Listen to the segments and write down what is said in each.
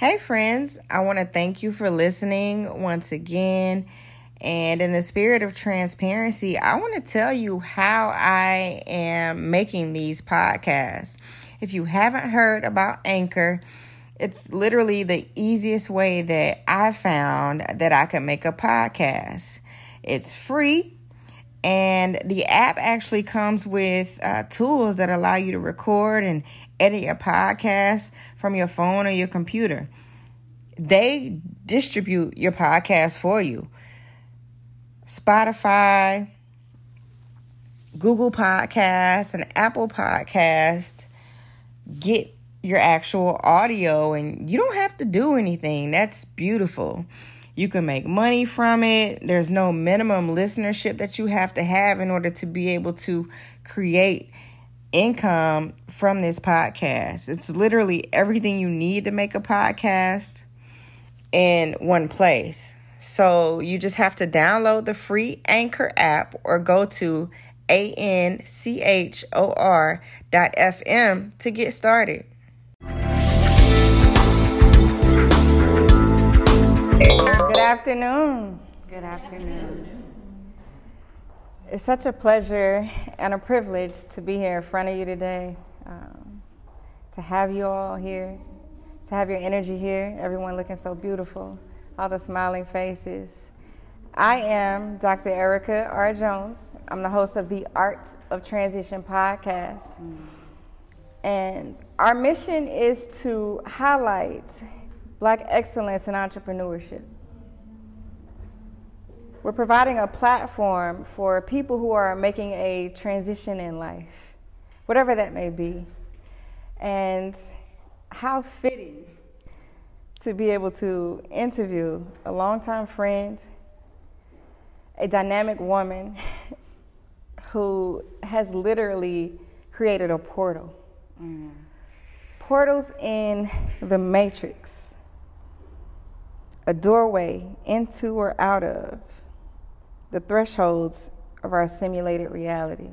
Hey, friends, I want to thank you for listening once again. And in the spirit of transparency, I want to tell you how I am making these podcasts. If you haven't heard about Anchor, it's literally the easiest way that I found that I can make a podcast. It's free, and the app actually comes with uh, tools that allow you to record and edit your podcast from your phone or your computer. They distribute your podcast for you. Spotify, Google Podcasts, and Apple Podcasts get your actual audio, and you don't have to do anything. That's beautiful. You can make money from it. There's no minimum listenership that you have to have in order to be able to create income from this podcast. It's literally everything you need to make a podcast in one place. So you just have to download the free Anchor app or go to a n c h o r dot fm to get started. Afternoon. Good afternoon. It's such a pleasure and a privilege to be here in front of you today, um, to have you all here, to have your energy here, everyone looking so beautiful, all the smiling faces. I am Dr. Erica R. Jones. I'm the host of the Arts of Transition podcast. And our mission is to highlight Black excellence in entrepreneurship. We're providing a platform for people who are making a transition in life, whatever that may be. And how fitting to be able to interview a longtime friend, a dynamic woman who has literally created a portal. Mm. Portals in the matrix, a doorway into or out of the thresholds of our simulated reality.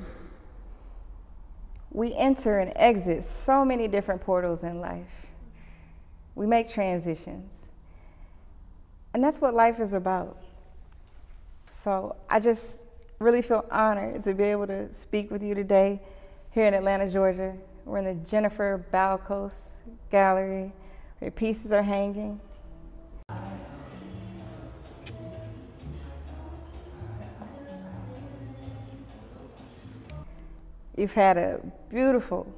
We enter and exit so many different portals in life. We make transitions. And that's what life is about. So I just really feel honored to be able to speak with you today here in Atlanta, Georgia. We're in the Jennifer Balcos Gallery where pieces are hanging. You've had a beautiful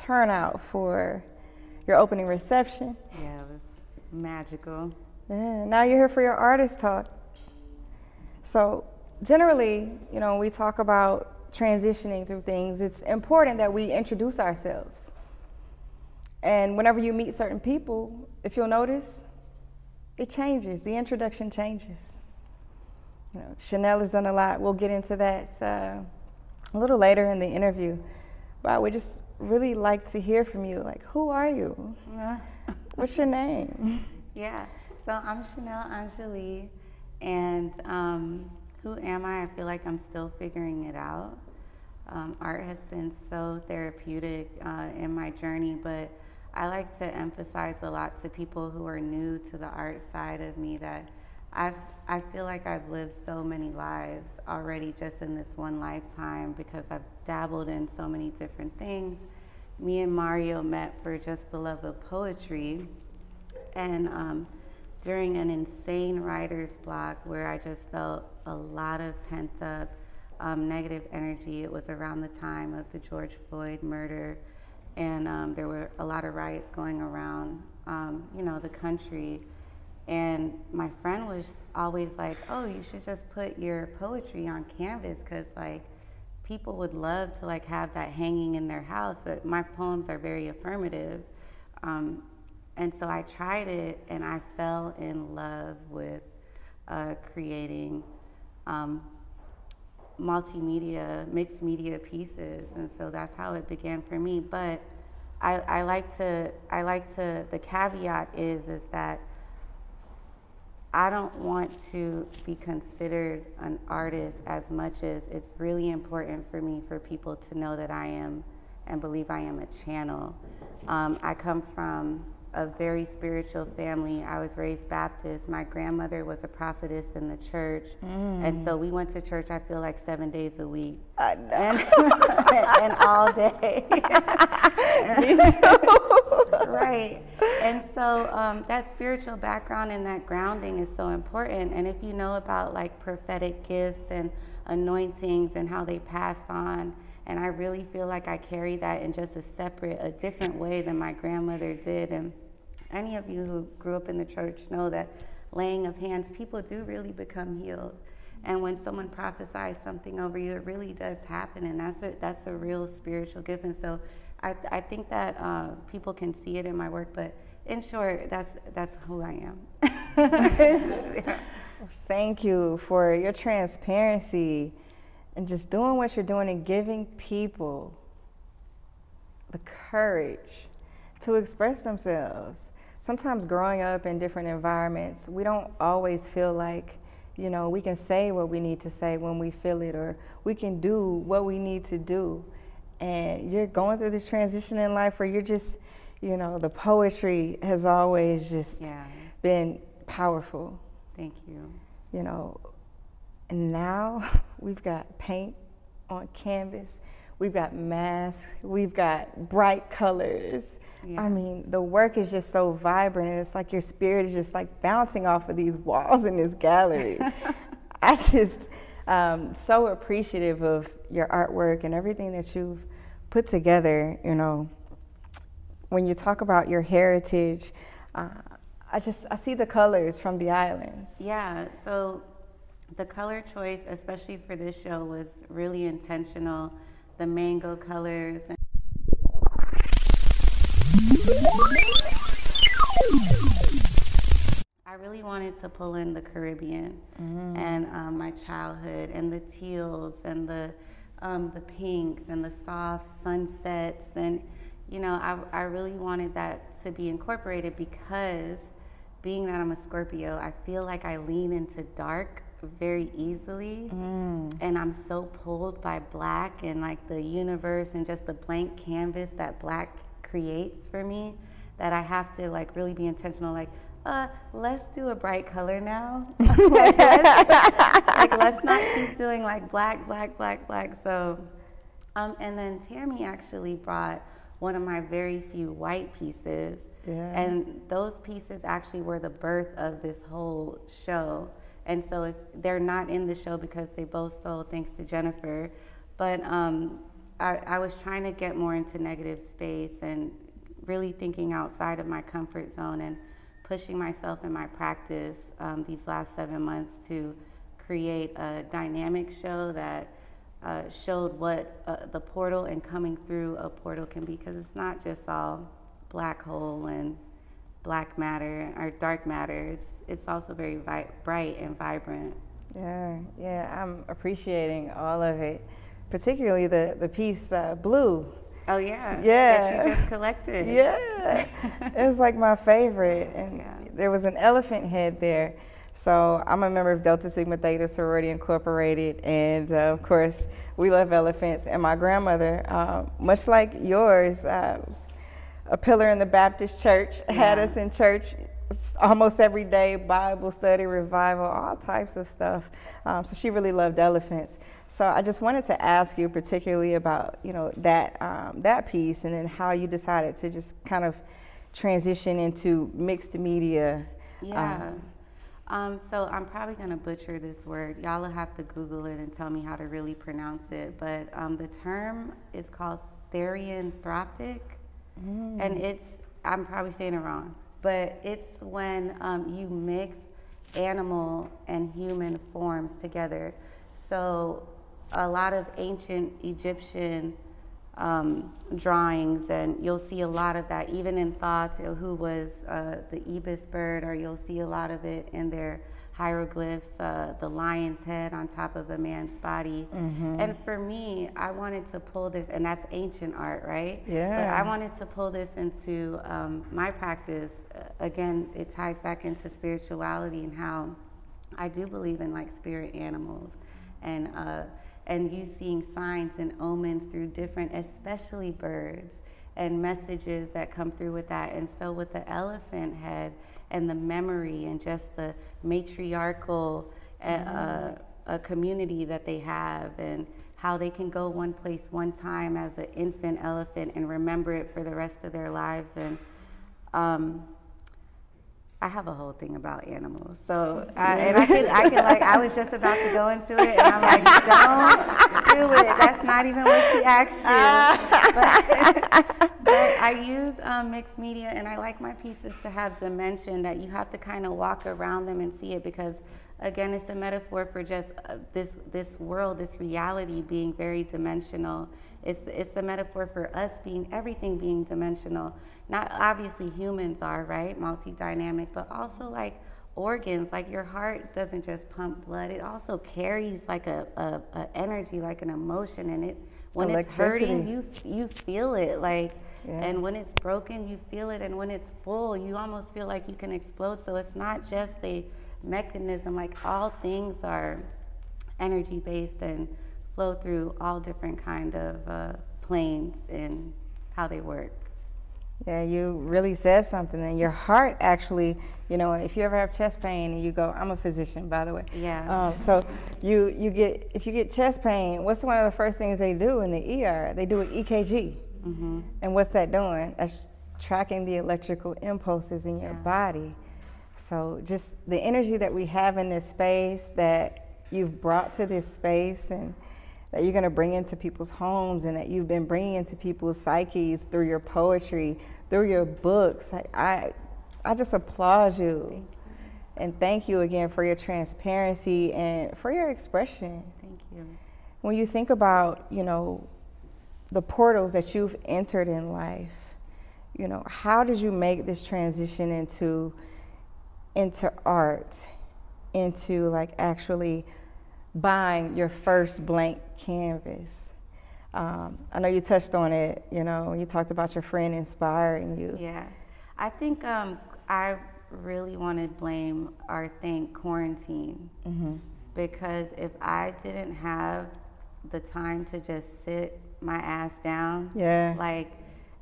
turnout for your opening reception. Yeah, it was magical. Yeah, now you're here for your artist talk. So, generally, you know, we talk about transitioning through things, it's important that we introduce ourselves. And whenever you meet certain people, if you'll notice, it changes. The introduction changes. You know, Chanell has done a lot. We'll get into that. Uh, a little later in the interview, but I would just really like to hear from you. Like, who are you? Yeah. What's your name? Yeah. So I'm Chanell Angeli, and um, who am I? I feel like I'm still figuring it out. Um, art has been so therapeutic uh, in my journey, but I like to emphasize a lot to people who are new to the art side of me that I've, I feel like I've lived so many lives already just in this one lifetime because I've dabbled in so many different things. Me and Mario met for just the love of poetry. And um, during an insane writer's block where I just felt a lot of pent up um, negative energy, it was around the time of the George Floyd murder. And um, there were a lot of riots going around, um, you know, the country and my friend was always like, "Oh, you should just put your poetry on canvas because like people would love to like have that hanging in their house." My poems are very affirmative, um, and so I tried it, and I fell in love with uh, creating um, multimedia, mixed media pieces, and so that's how it began for me. But I, I like to, I like to. The caveat is is that I don't want to be considered an artist as much as it's really important for me for people to know that I am and believe I am a channel. Um, I come from a very spiritual family. I was raised Baptist. My grandmother was a prophetess in the church. Mm. And so we went to church, I feel like seven days a week. I know. And, and all day. right. And so um, that spiritual background and that grounding is so important. And if you know about like prophetic gifts and anointings and how they pass on, and I really feel like I carry that in just a separate, a different way than my grandmother did. And any of you who grew up in the church know that laying of hands, people do really become healed. And when someone prophesies something over you, it really does happen, and that's a that's a real spiritual gift. And so, I I think that uh, people can see it in my work. But in short, that's that's who I am. Thank you for your transparency and just doing what you're doing and giving people the courage to express themselves. Sometimes growing up in different environments, we don't always feel like, you know, we can say what we need to say when we feel it or we can do what we need to do. And you're going through this transition in life where you're just, you know, the poetry has always just yeah. been powerful. Thank you. You know, and now we've got paint on canvas, we've got masks, we've got bright colors. Yeah. I mean, the work is just so vibrant, and it's like your spirit is just like bouncing off of these walls in this gallery. I just um, so appreciative of your artwork and everything that you've put together. You know, when you talk about your heritage, uh, I just I see the colors from the islands. Yeah. So the color choice, especially for this show, was really intentional. The mango colors. I really wanted to pull in the Caribbean mm-hmm. and um, my childhood and the teals and the um, the pinks and the soft sunsets and you know I, I really wanted that to be incorporated because being that I'm a Scorpio, I feel like I lean into dark very easily mm. and i'm so pulled by black and like the universe and just the blank canvas that black creates for me that i have to like really be intentional like uh, let's do a bright color now. Like, let's, like let's not keep doing like black black black black. So um, and then tammy actually brought one of my very few white pieces. Yeah. and those pieces actually were the birth of this whole show. And so it's they're not in the show because they both sold thanks to Jennifer. But um, I, I was trying to get more into negative space and really thinking outside of my comfort zone. And pushing myself in my practice um, these last seven months to create a dynamic show that uh, showed what uh, the portal and coming through a portal can be because it's not just all black hole and black matter or dark matter. It's, it's also very vi- bright and vibrant. Yeah, yeah, I'm appreciating all of it, particularly the, the piece uh, Blue. Oh, yeah. Yeah. That you just collected. Yeah. it was like my favorite. And yeah. there was an elephant head there. So I'm a member of Delta Sigma Theta Sorority Incorporated, and uh, of course, we love elephants. And my grandmother, uh, much like yours, uh, a pillar in the Baptist church, yeah. had us in church almost every day, Bible study, revival, all types of stuff. Um, so she really loved elephants. So I just wanted to ask you particularly about, you know, that, um, that piece and then how you decided to just kind of transition into mixed media. Yeah. Um, um, so I'm probably going to butcher this word. Y'all will have to Google it and tell me how to really pronounce it. But um, the term is called therianthropic. Mm. And it's, I'm probably saying it wrong, but it's when um, you mix animal and human forms together. So a lot of ancient Egyptian um, drawings, and you'll see a lot of that even in Thoth, who was uh, the ibis bird, or you'll see a lot of it in their hieroglyphs, uh, the lion's head on top of a man's body. Mm-hmm. And for me, I wanted to pull this, and that's ancient art, right? Yeah. But I wanted to pull this into um, my practice. Uh, again, it ties back into spirituality and how I do believe in like spirit animals, and uh, and you seeing signs and omens through different, especially birds and messages that come through with that. And so with the elephant head and the memory and just the matriarchal uh, mm-hmm. uh, community that they have and how they can go one place one time as an infant elephant and remember it for the rest of their lives. And um, I have a whole thing about animals. So, I, and I could, I could like, I was just about to go into it, and I'm like, don't do it. That's not even what she asked you. But I use um, mixed media, and I like my pieces to have dimension that you have to kind of walk around them and see it because again, it's a metaphor for just uh, this this world, this reality being very dimensional. It's it's a metaphor for us being everything being dimensional. Not obviously humans are right, multi-dynamic, but also like organs. Like your heart doesn't just pump blood; it also carries like a, a, a energy, like an emotion, and it when it's hurting, you you feel it like. Yeah. And when it's broken, you feel it. And when it's full, you almost feel like you can explode. So it's not just a mechanism. Like all things are energy based and flow through all different kind of uh, planes and how they work. Yeah, you really said something. And your heart actually, you know, if you ever have chest pain and you go, I'm a physician, by the way. Yeah. Um, so you you get if you get chest pain, what's one of the first things they do in the ER? They do an EKG. Mm-hmm. And what's that doing? That's tracking the electrical impulses in your yeah. body. So just the energy that we have in this space that you've brought to this space and that you're going to bring into people's homes and that you've been bringing into people's psyches through your poetry, through your books. I, I, I just applaud you. Thank you. And thank you again for your transparency and for your expression. Thank you. When you think about, you know, the portals that you've entered in life, you know, how did you make this transition into into art, into like actually buying your first blank canvas? Um, I know you touched on it, you know, you talked about your friend inspiring you. Yeah. I think um, I really want to blame or thank quarantine mm-hmm. because if I didn't have the time to just sit my ass down, yeah, like,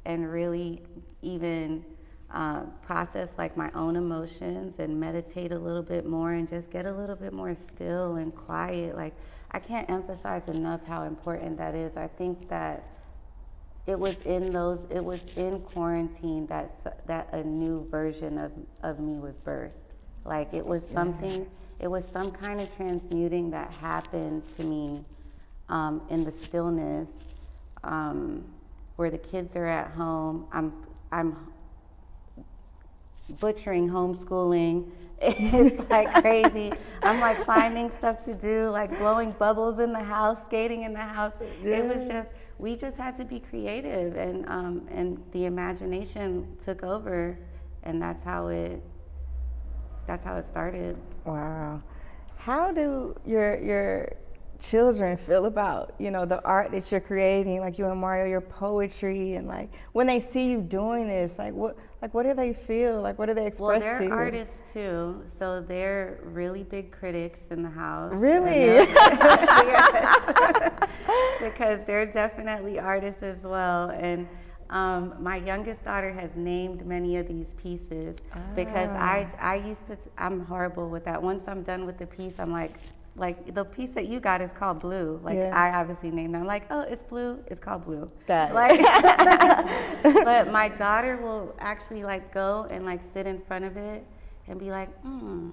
and really even uh, process like my own emotions and meditate a little bit more and just get a little bit more still and quiet. Like, I can't emphasize enough how important that is. I think that it was in those, it was in quarantine that, that a new version of, of me was birthed. Like, it was something, yeah. it was some kind of transmuting that happened to me um, in the stillness um, where the kids are at home. I'm, I'm butchering homeschooling. It's like crazy. I'm like finding stuff to do, like blowing bubbles in the house, skating in the house. Yeah. It was just we just had to be creative, and um, and the imagination took over, and that's how it that's how it started. Wow. How do your your children feel about you know the art that you're creating like you and mario your poetry and like when they see you doing this like what like what do they feel like what do they express well they're to you? artists too so they're really big critics in the house really because they're definitely artists as well and um, my youngest daughter has named many of these pieces ah. because I, I used to, I'm horrible with that. Once I'm done with the piece, I'm like, like the piece that you got is called blue. Like yeah. I obviously named them. Like, oh, it's blue. It's called blue. Got like, but my daughter will actually like go and like sit in front of it and be like, hmm,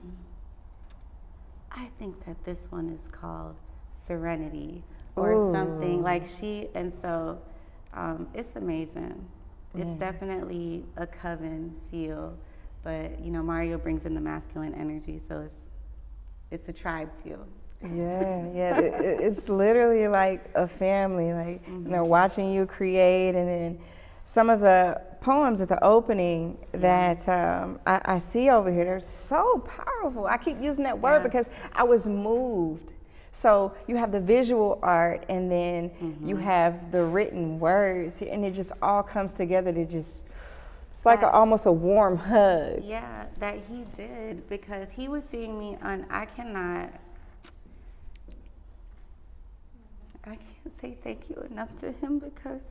I think that this one is called Serenity or Ooh. something. Like she, and so um, it's amazing. It's definitely a coven feel, but you know Mario brings in the masculine energy, so it's it's a tribe feel. Yeah, yeah. it, it's literally like a family. Like mm-hmm. you know, mm-hmm. watching you create, and then some of the poems at the opening yeah. that um, I, I, see over here, they're so powerful. I keep using that word yeah. because I was moved. So you have the visual art, and then mm-hmm. you have the written words, and it just all comes together to just it's like a, almost a warm hug. Yeah, that he did because he was seeing me on. I cannot. I can't say thank you enough to him because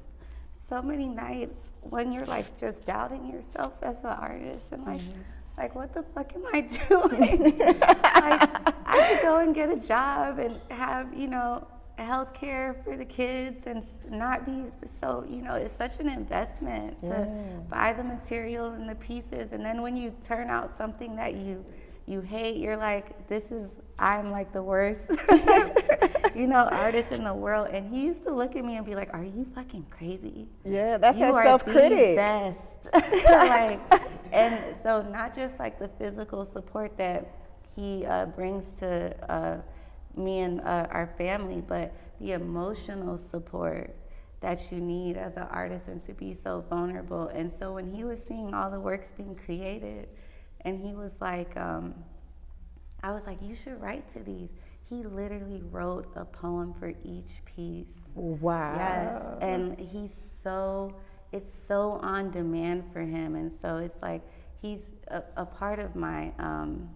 so many nights when you're like just doubting yourself as an artist and like mm-hmm. like what the fuck am I doing? like I could go and get a job and have, you know, health care for the kids and not be so you know it's such an investment to yeah. buy the material and the pieces. And then when you turn out something that you you hate you're like this is i'm like the worst. You know artist in the world. And he used to look at me and be like are you fucking crazy? Yeah that's you that self-critic. best. Like and so not just like the physical support that he uh, brings to uh, me and uh, our family, but the emotional support that you need as an artist and to be so vulnerable. And so when he was seeing all the works being created, and he was like, um, I was like, you should write to these. He literally wrote a poem for each piece. Wow. Yes. And he's so, it's so on demand for him. And so it's like, he's a, a part of my, um,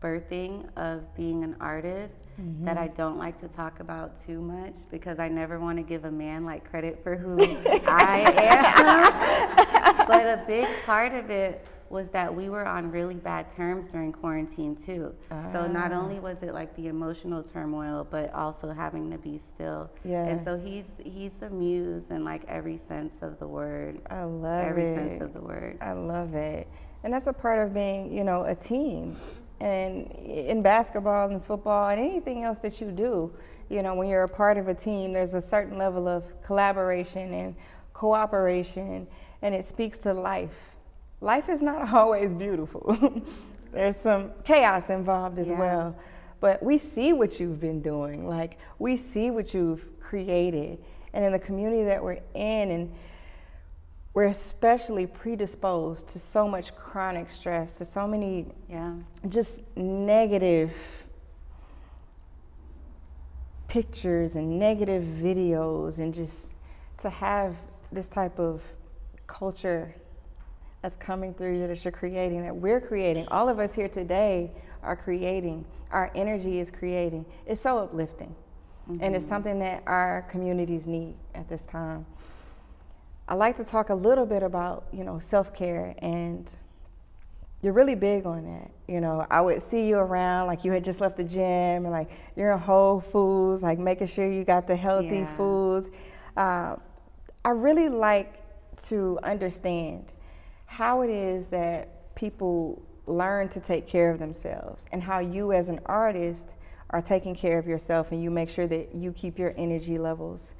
birthing of being an artist mm-hmm. that I don't like to talk about too much because I never want to give a man like credit for who I am. but a big part of it was that we were on really bad terms during quarantine too. Ah. So not ah. only was it like the emotional turmoil, but also having to be still. Yeah. And so he's he's a muse in like every sense of the word. I love every it. Every sense of the word. I love it. And that's a part of being, you know, a team and in basketball and football and anything else that you do, you know, when you're a part of a team, there's a certain level of collaboration and cooperation, and it speaks to life. Life is not always beautiful. there's some chaos involved as yeah. well. But we see what you've been doing. Like, we see what you've created. And in the community that we're in, and we're especially predisposed to so much chronic stress, to so many yeah. just negative pictures and negative videos, and just to have this type of culture that's coming through that you're creating, that we're creating. All of us here today are creating. Our energy is creating. It's so uplifting. Mm-hmm. And it's mm-hmm. something that our communities need at this time. I like to talk a little bit about, you know, self-care and you're really big on that. You know, I would see you around like you had just left the gym and like you're in Whole Foods, like making sure you got the healthy yeah. foods. Uh, I really like to understand how it is that people learn to take care of themselves and how you as an artist are taking care of yourself and you make sure that you keep your energy levels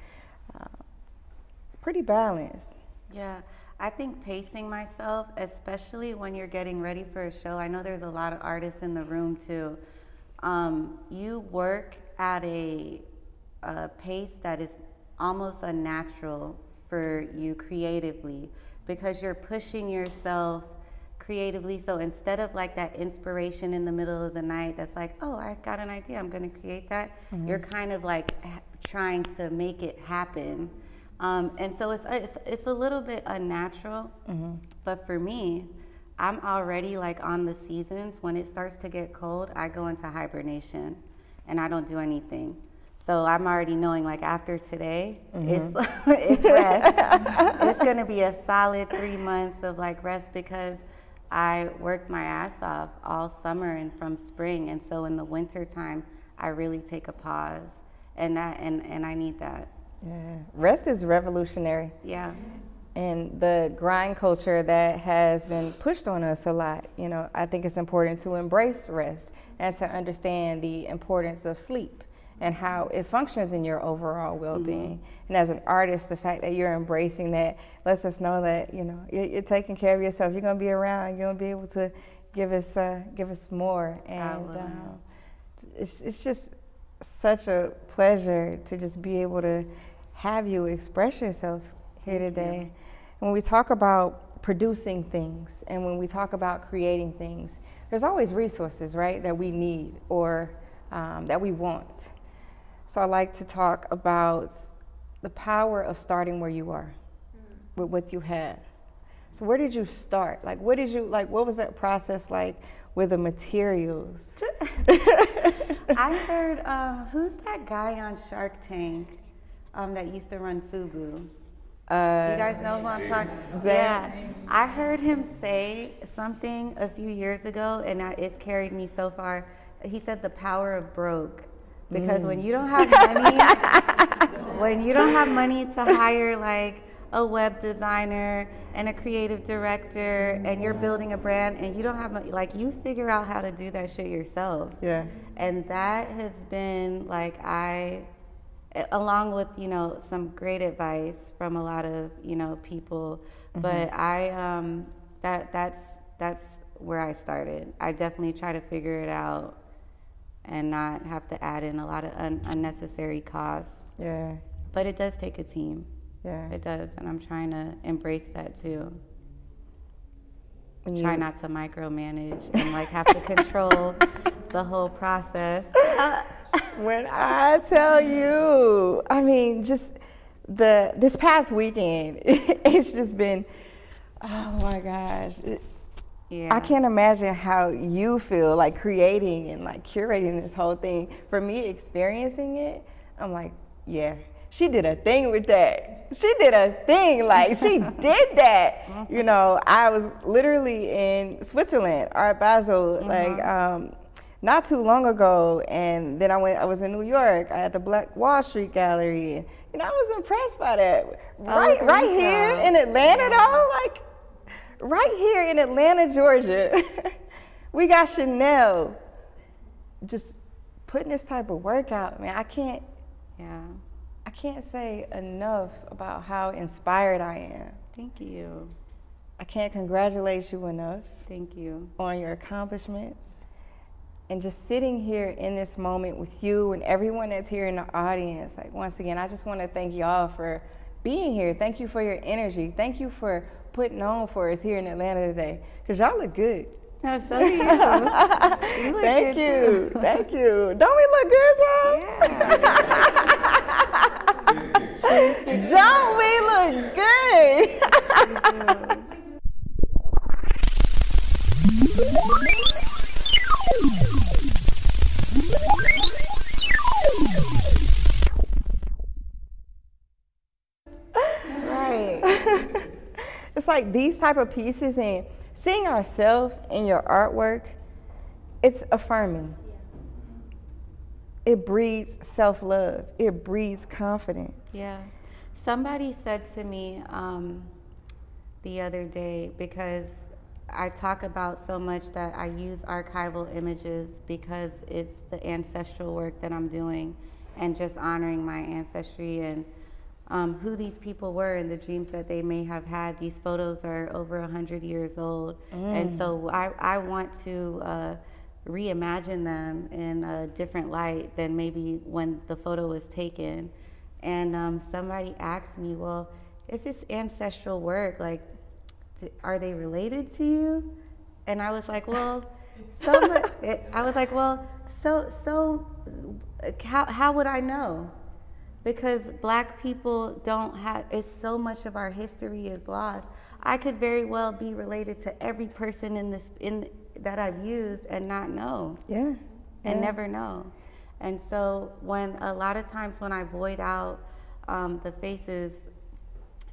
uh, pretty balanced. Yeah. I think pacing myself, especially when you're getting ready for a show, I know there's a lot of artists in the room too. Um, you work at a, a pace that is almost unnatural for you creatively because you're pushing yourself creatively. So instead of like that inspiration in the middle of the night that's like, oh, I got an idea, I'm going to create that, mm-hmm. you're kind of like trying to make it happen um, and so it's, it's, it's a little bit unnatural, mm-hmm. but for me, I'm already like on the seasons. When it starts to get cold, I go into hibernation and I don't do anything. So I'm already knowing like after today, mm-hmm. it's, it's rest. it's gonna be a solid three months of like rest because I worked my ass off all summer and from spring. And so in the winter time, I really take a pause and that, and, and I need that. Yeah, rest is revolutionary. Yeah. And the grind culture that has been pushed on us a lot, you know, I think it's important to embrace rest and to understand the importance of sleep and how it functions in your overall well-being. Mm-hmm. And as an artist, the fact that you're embracing that lets us know that you know you're, you're taking care of yourself. You're going to be around. You're going to be able to give us uh, give us more. And um, it's it's just such a pleasure to just be able to have you express yourself here today. When we talk about producing things and when we talk about creating things, there's always resources, right, that we need or um, that we want. So I like to talk about the power of starting where you are mm. with what you have. So where did you start? Like what did you like what was that process like with the materials? I heard uh, who's that guy on Shark Tank? um, that used to run FUBU. Uh, You guys know who I'm talking. Yeah, I heard him say something a few years ago, and it's carried me so far. He said the power of broke, because when you don't have money, when you don't have money to hire like a web designer and a creative director, and you're building a brand, and you don't have like you figure out how to do that shit yourself. yeah. And that has been like I along with, you know, some great advice from a lot of, you know, people, but I um that that's that's where I started. I definitely try to figure it out and not have to add in a lot of un- unnecessary costs. Yeah. But it does take a team. Yeah. It does, and I'm trying to embrace that too. Try not to micromanage and like have to control the whole process. When I tell you, I mean, just the this past weekend, it's just been, oh my gosh. Yeah. I can't imagine how you feel like creating and like curating this whole thing. For me, experiencing it, I'm like, yeah, she did a thing with that. She did a thing. Like, she did that. You know, I was literally in Switzerland, Art Basel, like, um, not too long ago, and then I went. I was in New York. I had the Black Wall Street Gallery. You know, I was impressed by that. Right, right here in Atlanta, though, like right here in Atlanta, Georgia, we got Chanell just putting this type of work out. Man, I can't Yeah. I can't say enough about how inspired I am. Thank you. I can't congratulate you enough Thank you. on your accomplishments. And just sitting here in this moment with you and everyone that's here in the audience, like once again, I just want to thank y'all for being here. Thank you for your energy. Thank you for putting on for us here in Atlanta today. Because y'all look good. No, so do you. You look Thank you. Thank you. Don't we look good, y'all? Don't we look good? right. it's like these type of pieces and seeing ourselves in your artwork, it's affirming. It breeds self-love. It breeds confidence. Yeah. Somebody said to me um, the other day because I talk about so much that I use archival images because it's the ancestral work that I'm doing and just honoring my ancestry and um, who these people were and the dreams that they may have had. These photos are over 100 years old. And so I, I want to uh, reimagine them in a different light than maybe when the photo was taken. And um, somebody asked me, well, if it's ancestral work, like, are they related to you? And I was like, well, so much. It, I was like, well, so so, how how would I know? Because black people don't have. It's so much of our history is lost. I could very well be related to every person in this in that I've used and not know Yeah. and never know. And so when a lot of times when I void out um, the faces,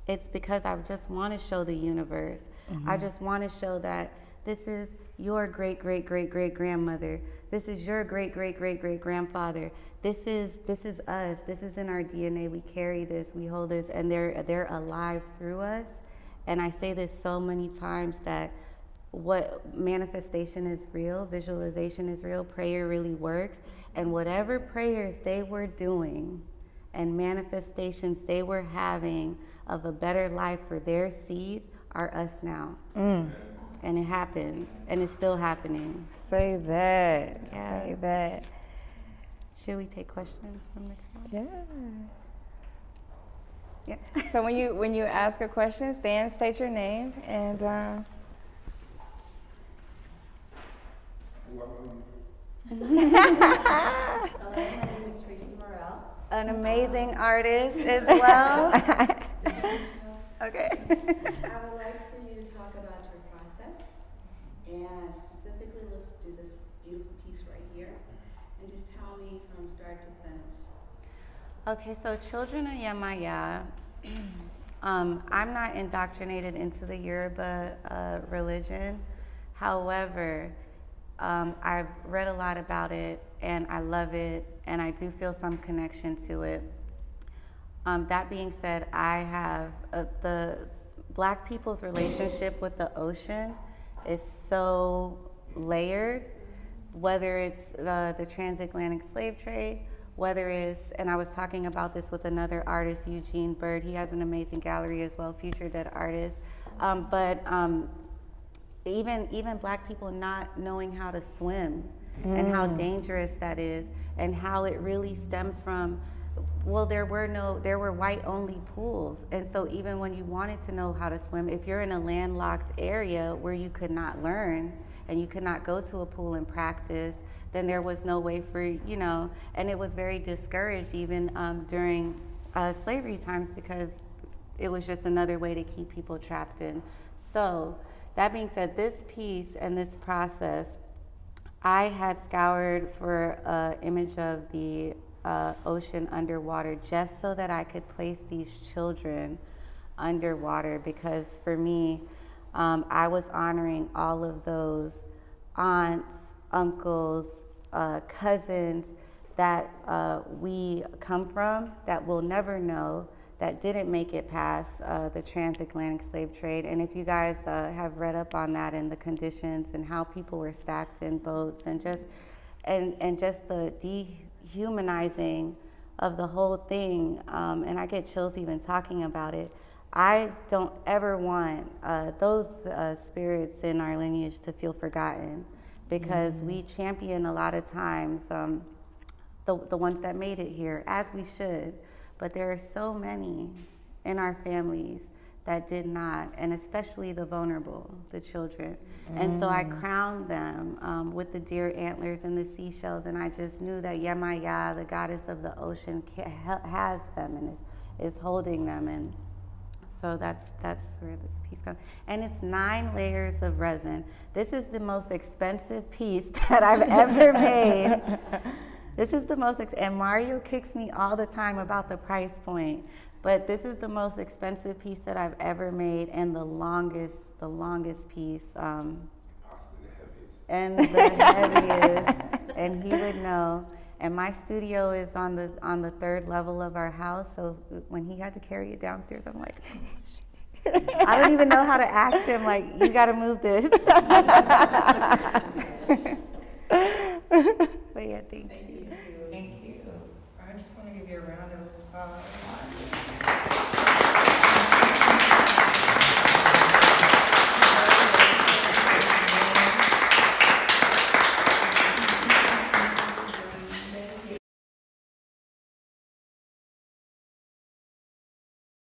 it's because I just want to show the universe. I just want to show that this is your great great great great grandmother. This is your great great great great grandfather. This is this is us. This is in our DNA. We carry this. We hold this, and they're they're alive through us. And I say this so many times that what manifestation is real, visualization is real, prayer really works. And whatever prayers they were doing and manifestations they were having of a better life for their seeds are us now. And it happens, and it's still happening. Say that. Yeah. Say that. Should we take questions from the crowd? Yeah. Yeah. So when you when you ask a question, stand, state your name, and uh, Hello, my name is Tracy Morrell. An amazing artist as well. okay. I would like for you to talk about your process and specifically let's do this beautiful piece right here and just tell me from start to finish. Okay, so Children of Yemaya, Um, I'm not indoctrinated into the Yoruba uh, religion. However, um, I've read a lot about it and I love it and I do feel some connection to it. Um, that being said, I have uh, the black people's relationship with the ocean is so layered, whether it's the, the transatlantic slave trade, whether it's, and I was talking about this with another artist, Eugene Bird. He has an amazing gallery as well, Future Dead Artist. Um, but um, even even black people not knowing how to swim mm. and how mm. dangerous that is, and how it really stems from. Well, there were no, there were white only pools. And so, even when you wanted to know how to swim, if you're in a landlocked area where you could not learn and you could not go to a pool and practice, then there was no way for, you know, and it was very discouraged even um, during uh, slavery times because it was just another way to keep people trapped in. So, that being said, this piece and this process, I had scoured for an image of the uh, ocean underwater just so that I could place these children underwater because for me, um, I was honoring all of those aunts, uncles, uh, cousins that uh, we come from that will never know that didn't make it past uh, the transatlantic slave trade. And if you guys uh, have read up on that and the conditions and how people were stacked in boats and just and and just the dehumanizing of the whole thing, um, and I get chills even talking about it. I don't ever want uh, those uh, spirits in our lineage to feel forgotten because mm-hmm. we champion a lot of times um, the, the ones that made it here, as we should. But there are so many in our families that did not, and especially the vulnerable, the children. Mm. And so I mm. crowned them um, with the deer antlers and the seashells, and I just knew that Yemaya, the goddess of the ocean, has them and is, is holding them. And so that's that's where this piece comes. And it's nine layers of resin. This is the most expensive piece that I've ever made. This is the most, ex- and Mario kicks me all the time about the price point. But this is the most expensive piece that I've ever made, and the longest, the longest piece. Um, and the heaviest, and he would know. And my studio is on the on the third level of our house, so when he had to carry it downstairs, I'm like, I don't even know how to ask him. Like, you got to move this. 감사합니다.